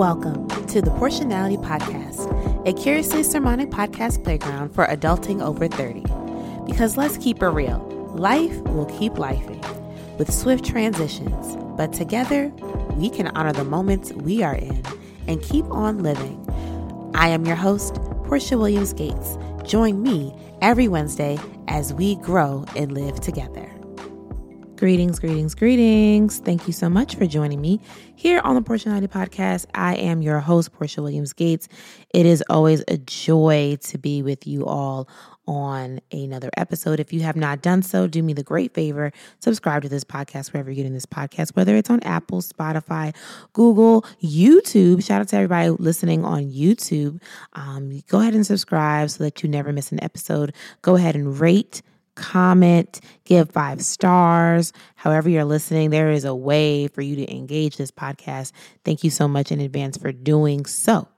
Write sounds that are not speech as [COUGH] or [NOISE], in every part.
Welcome to the Porshanality Podcast, a curiously sermonic podcast playground for adulting over 30. Because let's keep it real, life will keep lifing with swift transitions, but together we can honor the moments we are in and keep on living. I am your host, Porsha Williams Gates. Join me every Wednesday as we grow and live together. Greetings, greetings, greetings. Thank you so much for joining me here on the Porshanality Podcast. I am your host, Porsha Williams Gates. It is always a joy to be with you all on another episode. If you have not done so, do me the great favor, subscribe to this podcast wherever you're getting this podcast, whether it's on Apple, Spotify, Google, YouTube. Shout out to everybody listening on YouTube. Um, go ahead and subscribe so that you never miss an episode. Go ahead and rate comment, give five stars. However, you're listening, there is a way for you to engage this podcast. Thank you so much in advance for doing so.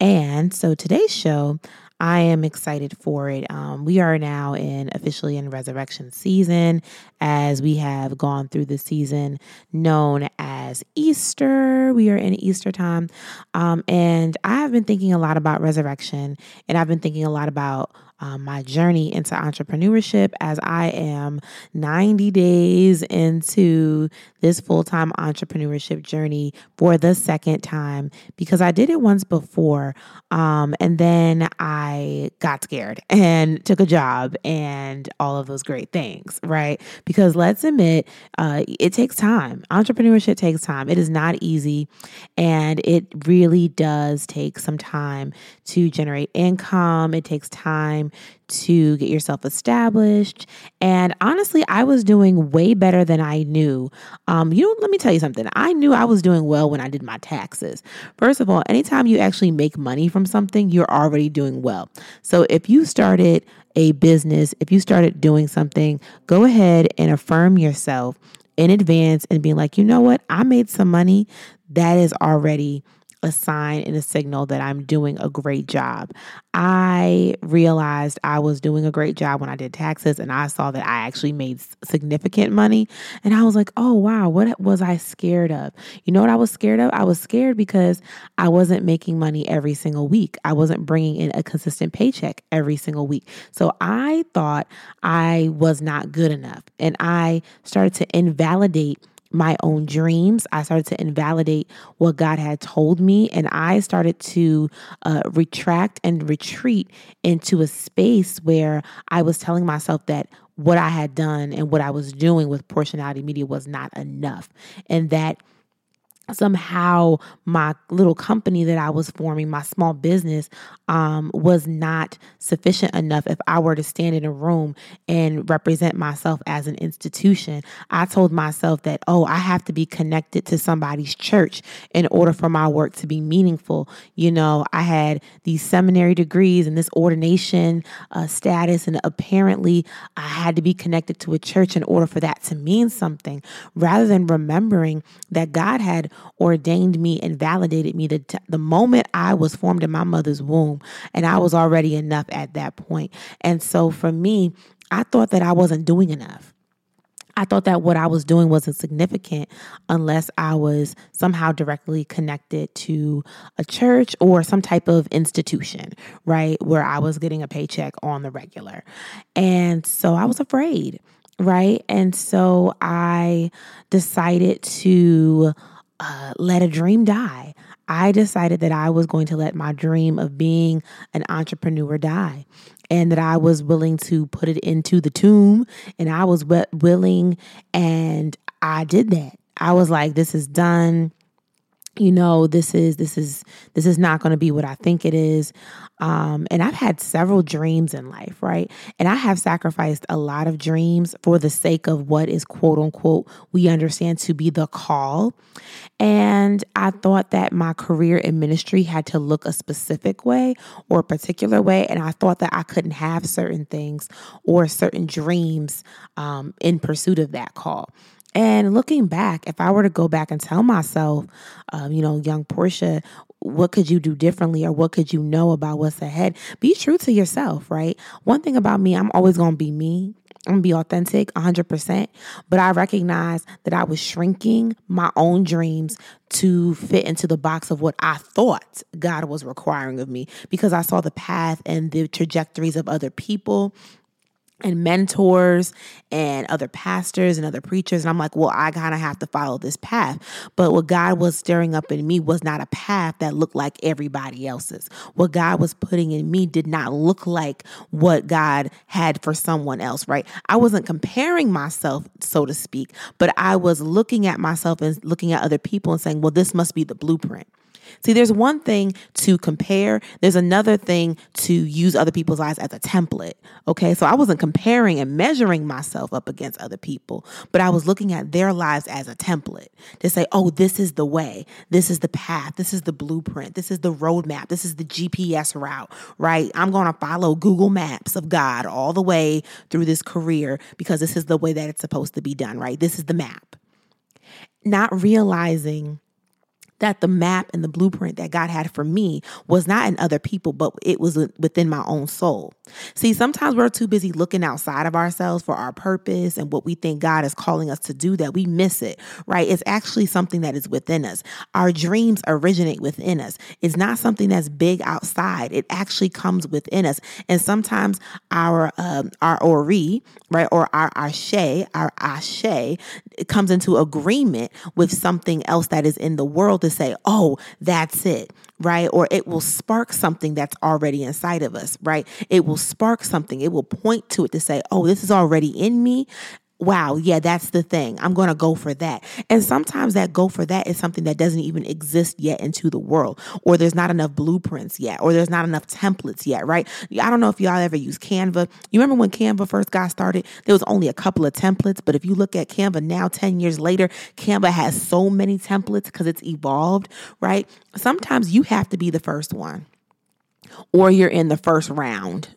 And so today's show, I am excited for it. Um, we are now in officially in resurrection season as we have gone through the season known as Easter. We are in Easter time. Um, and I have been thinking a lot about resurrection and I've been thinking a lot about um, my journey into entrepreneurship as I am 90 days into this full time entrepreneurship journey for the second time because I did it once before. Um, and then I got scared [LAUGHS] and took a job and all of those great things, right? Because let's admit, uh, it takes time. Entrepreneurship takes time. It is not easy. And it really does take some time to generate income. It takes time to get yourself established. And honestly, I was doing way better than I knew. Um, you know, let me tell you something. I knew I was doing well when I did my taxes. First of all, anytime you actually make money from something, you're already doing well. So if you started a business, if you started doing something, go ahead and affirm yourself in advance and be like, you know what? I made some money. That is already a sign and a signal that I'm doing a great job. I realized I was doing a great job when I did taxes and I saw that I actually made significant money. And I was like, oh, wow, what was I scared of? You know what I was scared of? I was scared because I wasn't making money every single week. I wasn't bringing in a consistent paycheck every single week. So I thought I was not good enough. And I started to invalidate my own dreams. I started to invalidate what God had told me. And I started to uh, retract and retreat into a space where I was telling myself that what I had done and what I was doing with Porshanality Media was not enough. And that somehow my little company that I was forming, my small business, um, was not sufficient enough if I were to stand in a room and represent myself as an institution. I told myself that, oh, I have to be connected to somebody's church in order for my work to be meaningful. You know, I had these seminary degrees and this ordination uh, status, and apparently I had to be connected to a church in order for that to mean something, rather than remembering that God had ordained me and validated me the, moment I was formed in my mother's womb. And I was already enough at that point. And so for me, I thought that I wasn't doing enough. I thought that what I was doing wasn't significant unless I was somehow directly connected to a church or some type of institution, right? Where I was getting a paycheck on the regular. And so I was afraid, right? And so I decided to uh, let a dream die. I decided that I was going to let my dream of being an entrepreneur die and that I was willing to put it into the tomb and I was willing and I did that. I was like, this is done you know this is this is this is not going to be what i think it is. Um, and i've had several dreams in life right? And i have sacrificed a lot of dreams for the sake of what is quote unquote we understand to be the call. And i thought that my career in ministry had to look a specific way or a particular way and i thought that i couldn't have certain things or certain dreams um, in pursuit of that call and looking back, if I were to go back and tell myself, um, you know, young Porsha, what could you do differently or what could you know about what's ahead? Be true to yourself, right? One thing about me, I'm always going to be me. I'm gonna be authentic 100%. But I recognize that I was shrinking my own dreams to fit into the box of what I thought God was requiring of me because I saw the path and the trajectories of other people and mentors and other pastors and other preachers. And I'm like, well, I kind of have to follow this path. But what God was stirring up in me was not a path that looked like everybody else's. What God was putting in me did not look like what God had for someone else, right? I wasn't comparing myself, so to speak, but I was looking at myself and looking at other people and saying, well, this must be the blueprint. See, there's one thing to compare, there's another thing to use other people's lives as a template. Okay. So I wasn't comparing and measuring myself up against other people, but I was looking at their lives as a template to say, oh, this is the way, this is the path, this is the blueprint, this is the roadmap, this is the GPS route, right? I'm going to follow Google Maps of God all the way through this career because this is the way that it's supposed to be done, right? This is the map. Not realizing that the map and the blueprint that God had for me was not in other people, but it was within my own soul. See, sometimes we're too busy looking outside of ourselves for our purpose and what we think God is calling us to do that we miss it, right? It's actually something that is within us. Our dreams originate within us. It's not something that's big outside. It actually comes within us. And sometimes our um, our ori, right, or our ashe, our ashe, comes into agreement with something else that is in the world say, oh, that's it, right? Or it will spark something that's already inside of us, right? It will spark something. It will point to it to say, oh, this is already in me wow, yeah, that's the thing. I'm going to go for that. And sometimes that go for that is something that doesn't even exist yet into the world, or there's not enough blueprints yet, or there's not enough templates yet, right? I don't know if y'all ever use Canva. You remember when Canva first got started? There was only a couple of templates, but if you look at Canva now, 10 years later, Canva has so many templates because it's evolved, right? Sometimes you have to be the first one or you're in the first round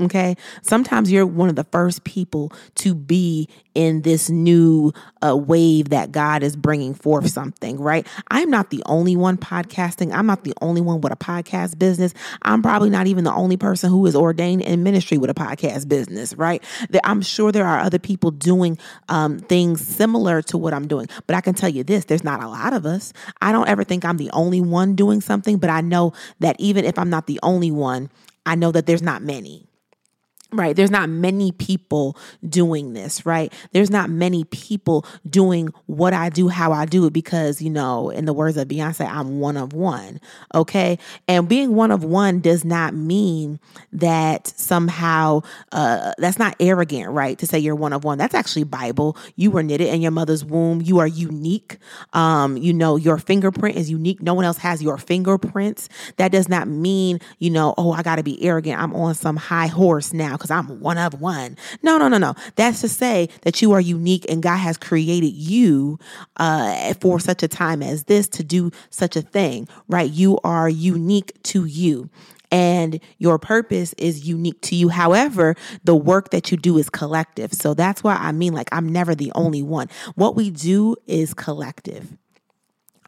Okay. Sometimes you're one of the first people to be in this new uh, wave that God is bringing forth something, right? I'm not the only one podcasting. I'm not the only one with a podcast business. I'm probably not even the only person who is ordained in ministry with a podcast business, right? I'm sure there are other people doing um, things similar to what I'm doing. But I can tell you this there's not a lot of us. I don't ever think I'm the only one doing something, but I know that even if I'm not the only one, I know that there's not many Right. There's not many people doing this, right? There's not many people doing what I do, how I do it, because, you know, in the words of Beyonce, I'm one of one. Okay. And being one of one does not mean that somehow, uh, that's not arrogant, right? To say you're one of one. That's actually Bible. You were knitted in your mother's womb. You are unique. Um, you know, your fingerprint is unique. No one else has your fingerprints. That does not mean, you know, oh, I got to be arrogant. I'm on some high horse now because I'm one of one. No, no, no, no. That's to say that you are unique and God has created you uh, for such a time as this to do such a thing, right? You are unique to you and your purpose is unique to you. However, the work that you do is collective. So that's why I mean, like, I'm never the only one. What we do is collective.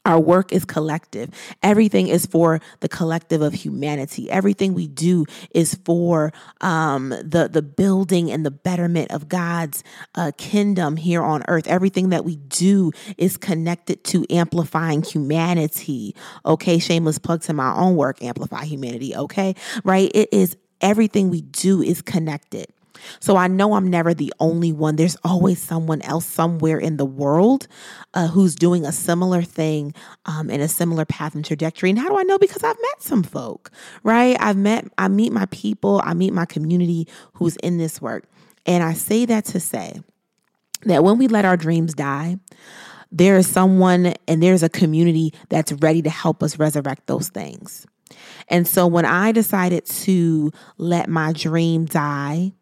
Our work is collective. Everything is for the collective of humanity. Everything we do is for um, the the building and the betterment of God's uh, kingdom here on earth. Everything that we do is connected to amplifying humanity. Okay, shameless plug to my own work, amplify humanity. Okay, right? It is everything we do is connected. So I know I'm never the only one. There's always someone else somewhere in the world uh, who's doing a similar thing um, in a similar path and trajectory. And how do I know? Because I've met some folk, right? I've met, I meet my people, I meet my community who's in this work. And I say that to say that when we let our dreams die, there is someone and there's a community that's ready to help us resurrect those things. And so when I decided to let my dream die,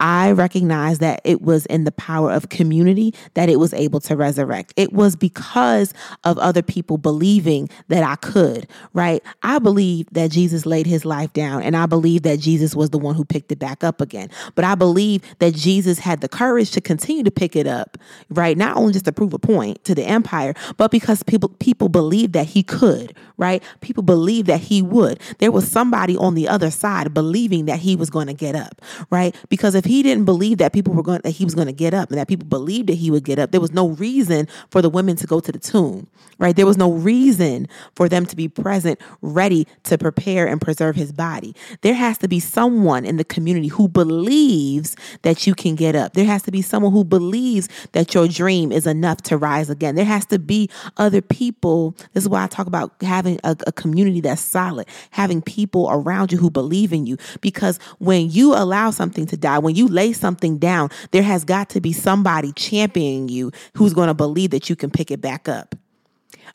I recognized that it was in the power of community that it was able to resurrect. It was because of other people believing that I could, right? I believe that Jesus laid his life down and I believe that Jesus was the one who picked it back up again. But I believe that Jesus had the courage to continue to pick it up, right? Not only just to prove a point to the empire, but because people people believed that he could, right? People believed that he would. There was somebody on the other side believing that he was going to get up, right? Because if he didn't believe that people were going that he was going to get up and that people believed that he would get up, there was no reason for the women to go to the tomb, right? There was no reason for them to be present, ready to prepare and preserve his body. There has to be someone in the community who believes that you can get up. There has to be someone who believes that your dream is enough to rise again. There has to be other people. This is why I talk about having a, a community that's solid, having people around you who believe in you. Because when you allow something to die, when you lay something down, there has got to be somebody championing you who's going to believe that you can pick it back up.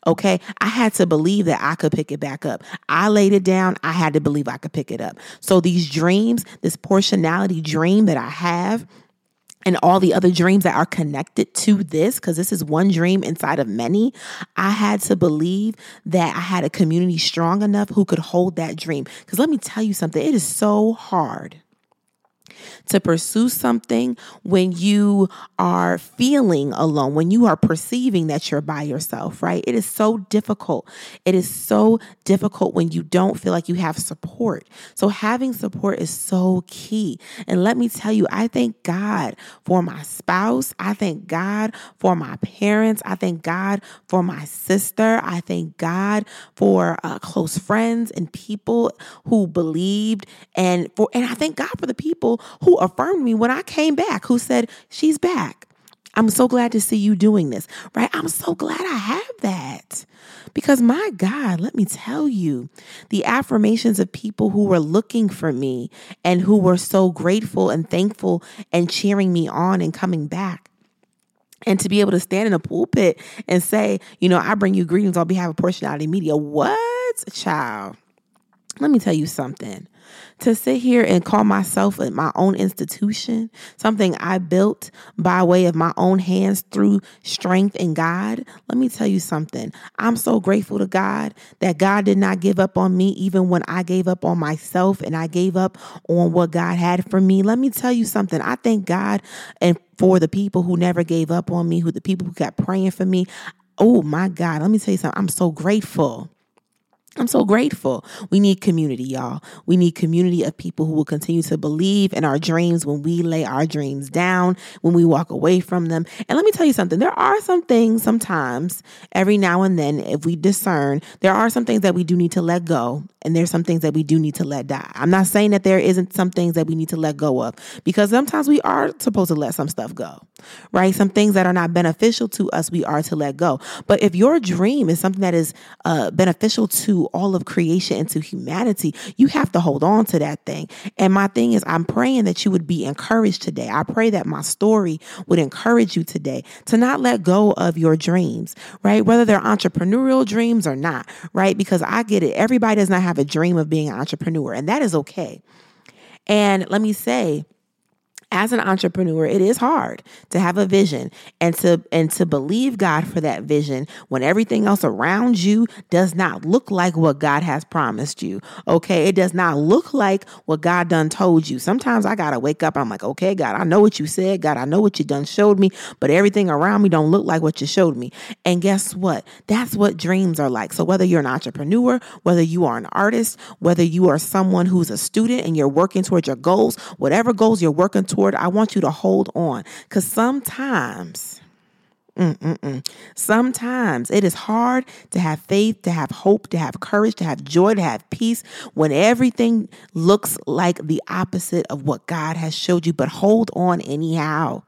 Okay. I had to believe that I could pick it back up. I laid it down. I had to believe I could pick it up. So these dreams, this porshanality dream that I have, and all the other dreams that are connected to this, because this is one dream inside of many, I had to believe that I had a community strong enough who could hold that dream. Because let me tell you something, it is so hard to pursue something when you are feeling alone, when you are perceiving that you're by yourself, right? It is so difficult. It is so difficult when you don't feel like you have support. So, having support is so key. And let me tell you, I thank God for my spouse. I thank God for my parents. I thank God for my sister. I thank God for uh, close friends and people who believed and for and I thank God for the people who affirmed me when I came back, who said, She's back. I'm so glad to see you doing this, right? I'm so glad I have that. Because my God, let me tell you, the affirmations of people who were looking for me and who were so grateful and thankful and cheering me on and coming back. And to be able to stand in a pulpit and say, you know, I bring you greetings on behalf of Porshanality Media. What, child? Let me tell you something to sit here and call myself my own institution, something I built by way of my own hands through strength in God, let me tell you something. I'm so grateful to God that God did not give up on me even when I gave up on myself and I gave up on what God had for me. Let me tell you something. I thank God and for the people who never gave up on me, who the people who kept praying for me. Oh my God, let me tell you something. I'm so grateful. I'm so grateful. We need community, y'all. We need community of people who will continue to believe in our dreams when we lay our dreams down, when we walk away from them. And let me tell you something there are some things sometimes, every now and then, if we discern, there are some things that we do need to let go, and there's some things that we do need to let die. I'm not saying that there isn't some things that we need to let go of, because sometimes we are supposed to let some stuff go, right? Some things that are not beneficial to us, we are to let go. But if your dream is something that is uh, beneficial to all of creation and to humanity, you have to hold on to that thing. And my thing is, I'm praying that you would be encouraged today. I pray that my story would encourage you today to not let go of your dreams, right? Whether they're entrepreneurial dreams or not, right? Because I get it. Everybody does not have a dream of being an entrepreneur, and that is okay. And let me say, as an entrepreneur, it is hard to have a vision and to and to believe God for that vision when everything else around you does not look like what God has promised you. Okay, it does not look like what God done told you. Sometimes I gotta wake up. I'm like, okay, God, I know what you said. God, I know what you done showed me, but everything around me don't look like what you showed me. And guess what? That's what dreams are like. So whether you're an entrepreneur, whether you are an artist, whether you are someone who's a student and you're working towards your goals, whatever goals you're working towards I want you to hold on because sometimes. Mm-mm-mm. Sometimes it is hard to have faith, to have hope, to have courage, to have joy, to have peace when everything looks like the opposite of what God has showed you. But hold on anyhow.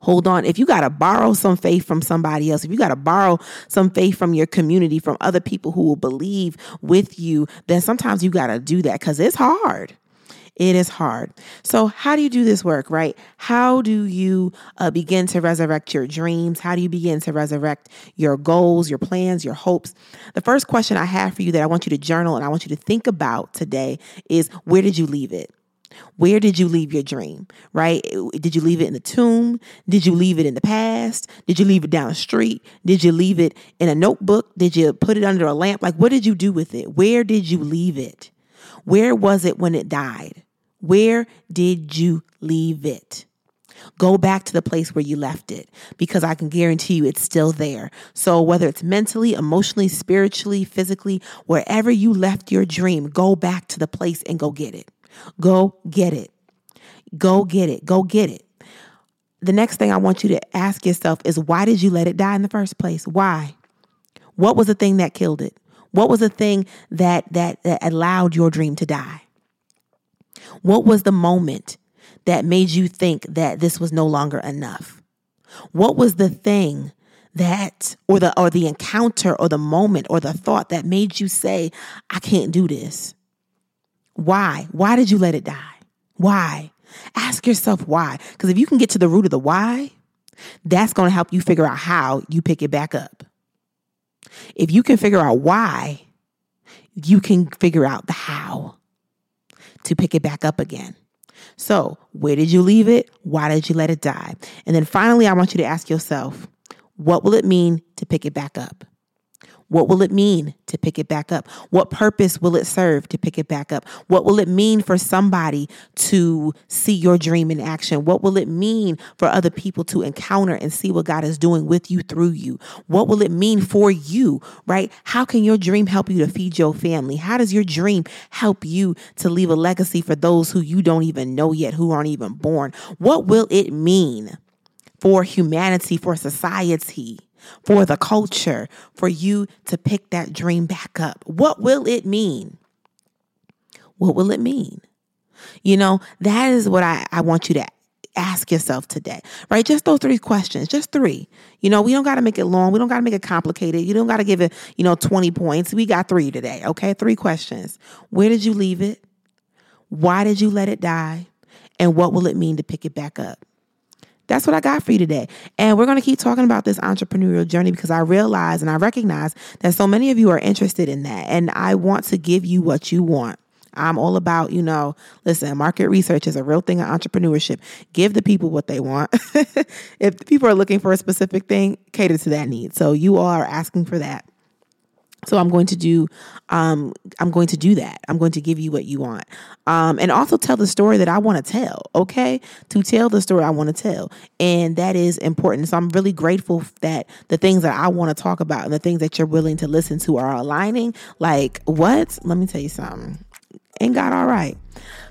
Hold on. If you got to borrow some faith from somebody else, if you got to borrow some faith from your community, from other people who will believe with you, then sometimes you got to do that because it's hard. It is hard. So, how do you do this work, right? How do you uh, begin to resurrect your dreams? How do you begin to resurrect your goals, your plans, your hopes? The first question I have for you that I want you to journal and I want you to think about today is where did you leave it? Where did you leave your dream? Right? Did you leave it in the tomb? Did you leave it in the past? Did you leave it down the street? Did you leave it in a notebook? Did you put it under a lamp? Like, what did you do with it? Where did you leave it? Where was it when it died? Where did you leave it? Go back to the place where you left it because I can guarantee you it's still there. So, whether it's mentally, emotionally, spiritually, physically, wherever you left your dream, go back to the place and go get it. Go get it. Go get it. Go get it. The next thing I want you to ask yourself is why did you let it die in the first place? Why? What was the thing that killed it? What was the thing that that, that allowed your dream to die? What was the moment that made you think that this was no longer enough? What was the thing that or the or the encounter or the moment or the thought that made you say, I can't do this? Why? Why did you let it die? Why? Ask yourself why. Because if you can get to the root of the why, that's going to help you figure out how you pick it back up. If you can figure out why, you can figure out the how to pick it back up again. So, where did you leave it? Why did you let it die? And then finally, I want you to ask yourself, what will it mean to pick it back up? What will it mean to pick it back up? What purpose will it serve to pick it back up? What will it mean for somebody to see your dream in action? What will it mean for other people to encounter and see what God is doing with you through you? What will it mean for you, right? How can your dream help you to feed your family? How does your dream help you to leave a legacy for those who you don't even know yet, who aren't even born? What will it mean for humanity, for society? For the culture, for you to pick that dream back up? What will it mean? What will it mean? You know, that is what I, I want you to ask yourself today, right? Just those three questions, just three. You know, we don't got to make it long. We don't got to make it complicated. You don't got to give it, you know, 20 points. We got three today, okay? Three questions. Where did you leave it? Why did you let it die? And what will it mean to pick it back up? That's what I got for you today. And we're going to keep talking about this entrepreneurial journey because I realize and I recognize that so many of you are interested in that. And I want to give you what you want. I'm all about, you know, listen, market research is a real thing in entrepreneurship. Give the people what they want. [LAUGHS] if people are looking for a specific thing, cater to that need. So you all are asking for that. So I'm going to do, um, I'm going to do that. I'm going to give you what you want, um, and also tell the story that I want to tell. Okay, to tell the story I want to tell, and that is important. So I'm really grateful that the things that I want to talk about and the things that you're willing to listen to are aligning. Like what? Let me tell you something. Ain't God all right?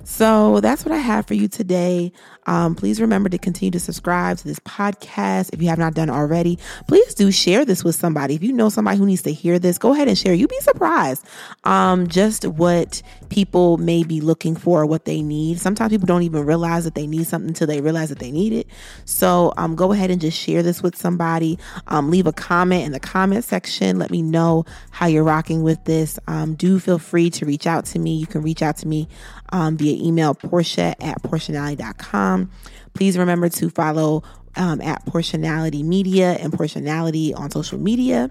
So that's what I have for you today. Um, please remember to continue to subscribe to this podcast if you have not done already. Please do share this with somebody. If you know somebody who needs to hear this, go ahead and share. You'd be surprised um, just what people may be looking for, what they need. Sometimes people don't even realize that they need something until they realize that they need it. So um, go ahead and just share this with somebody. Um, leave a comment in the comment section. Let me know how you're rocking with this. Um, do feel free to reach out to me. You can reach out to me um, via email porsha at porshanality.com. Please remember to follow um, at Porshanality Media and Porshanality on social media.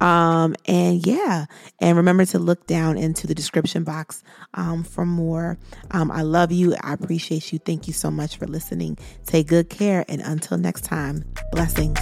Um, and yeah, and remember to look down into the description box um, for more. Um, I love you. I appreciate you. Thank you so much for listening. Take good care. And until next time, blessings.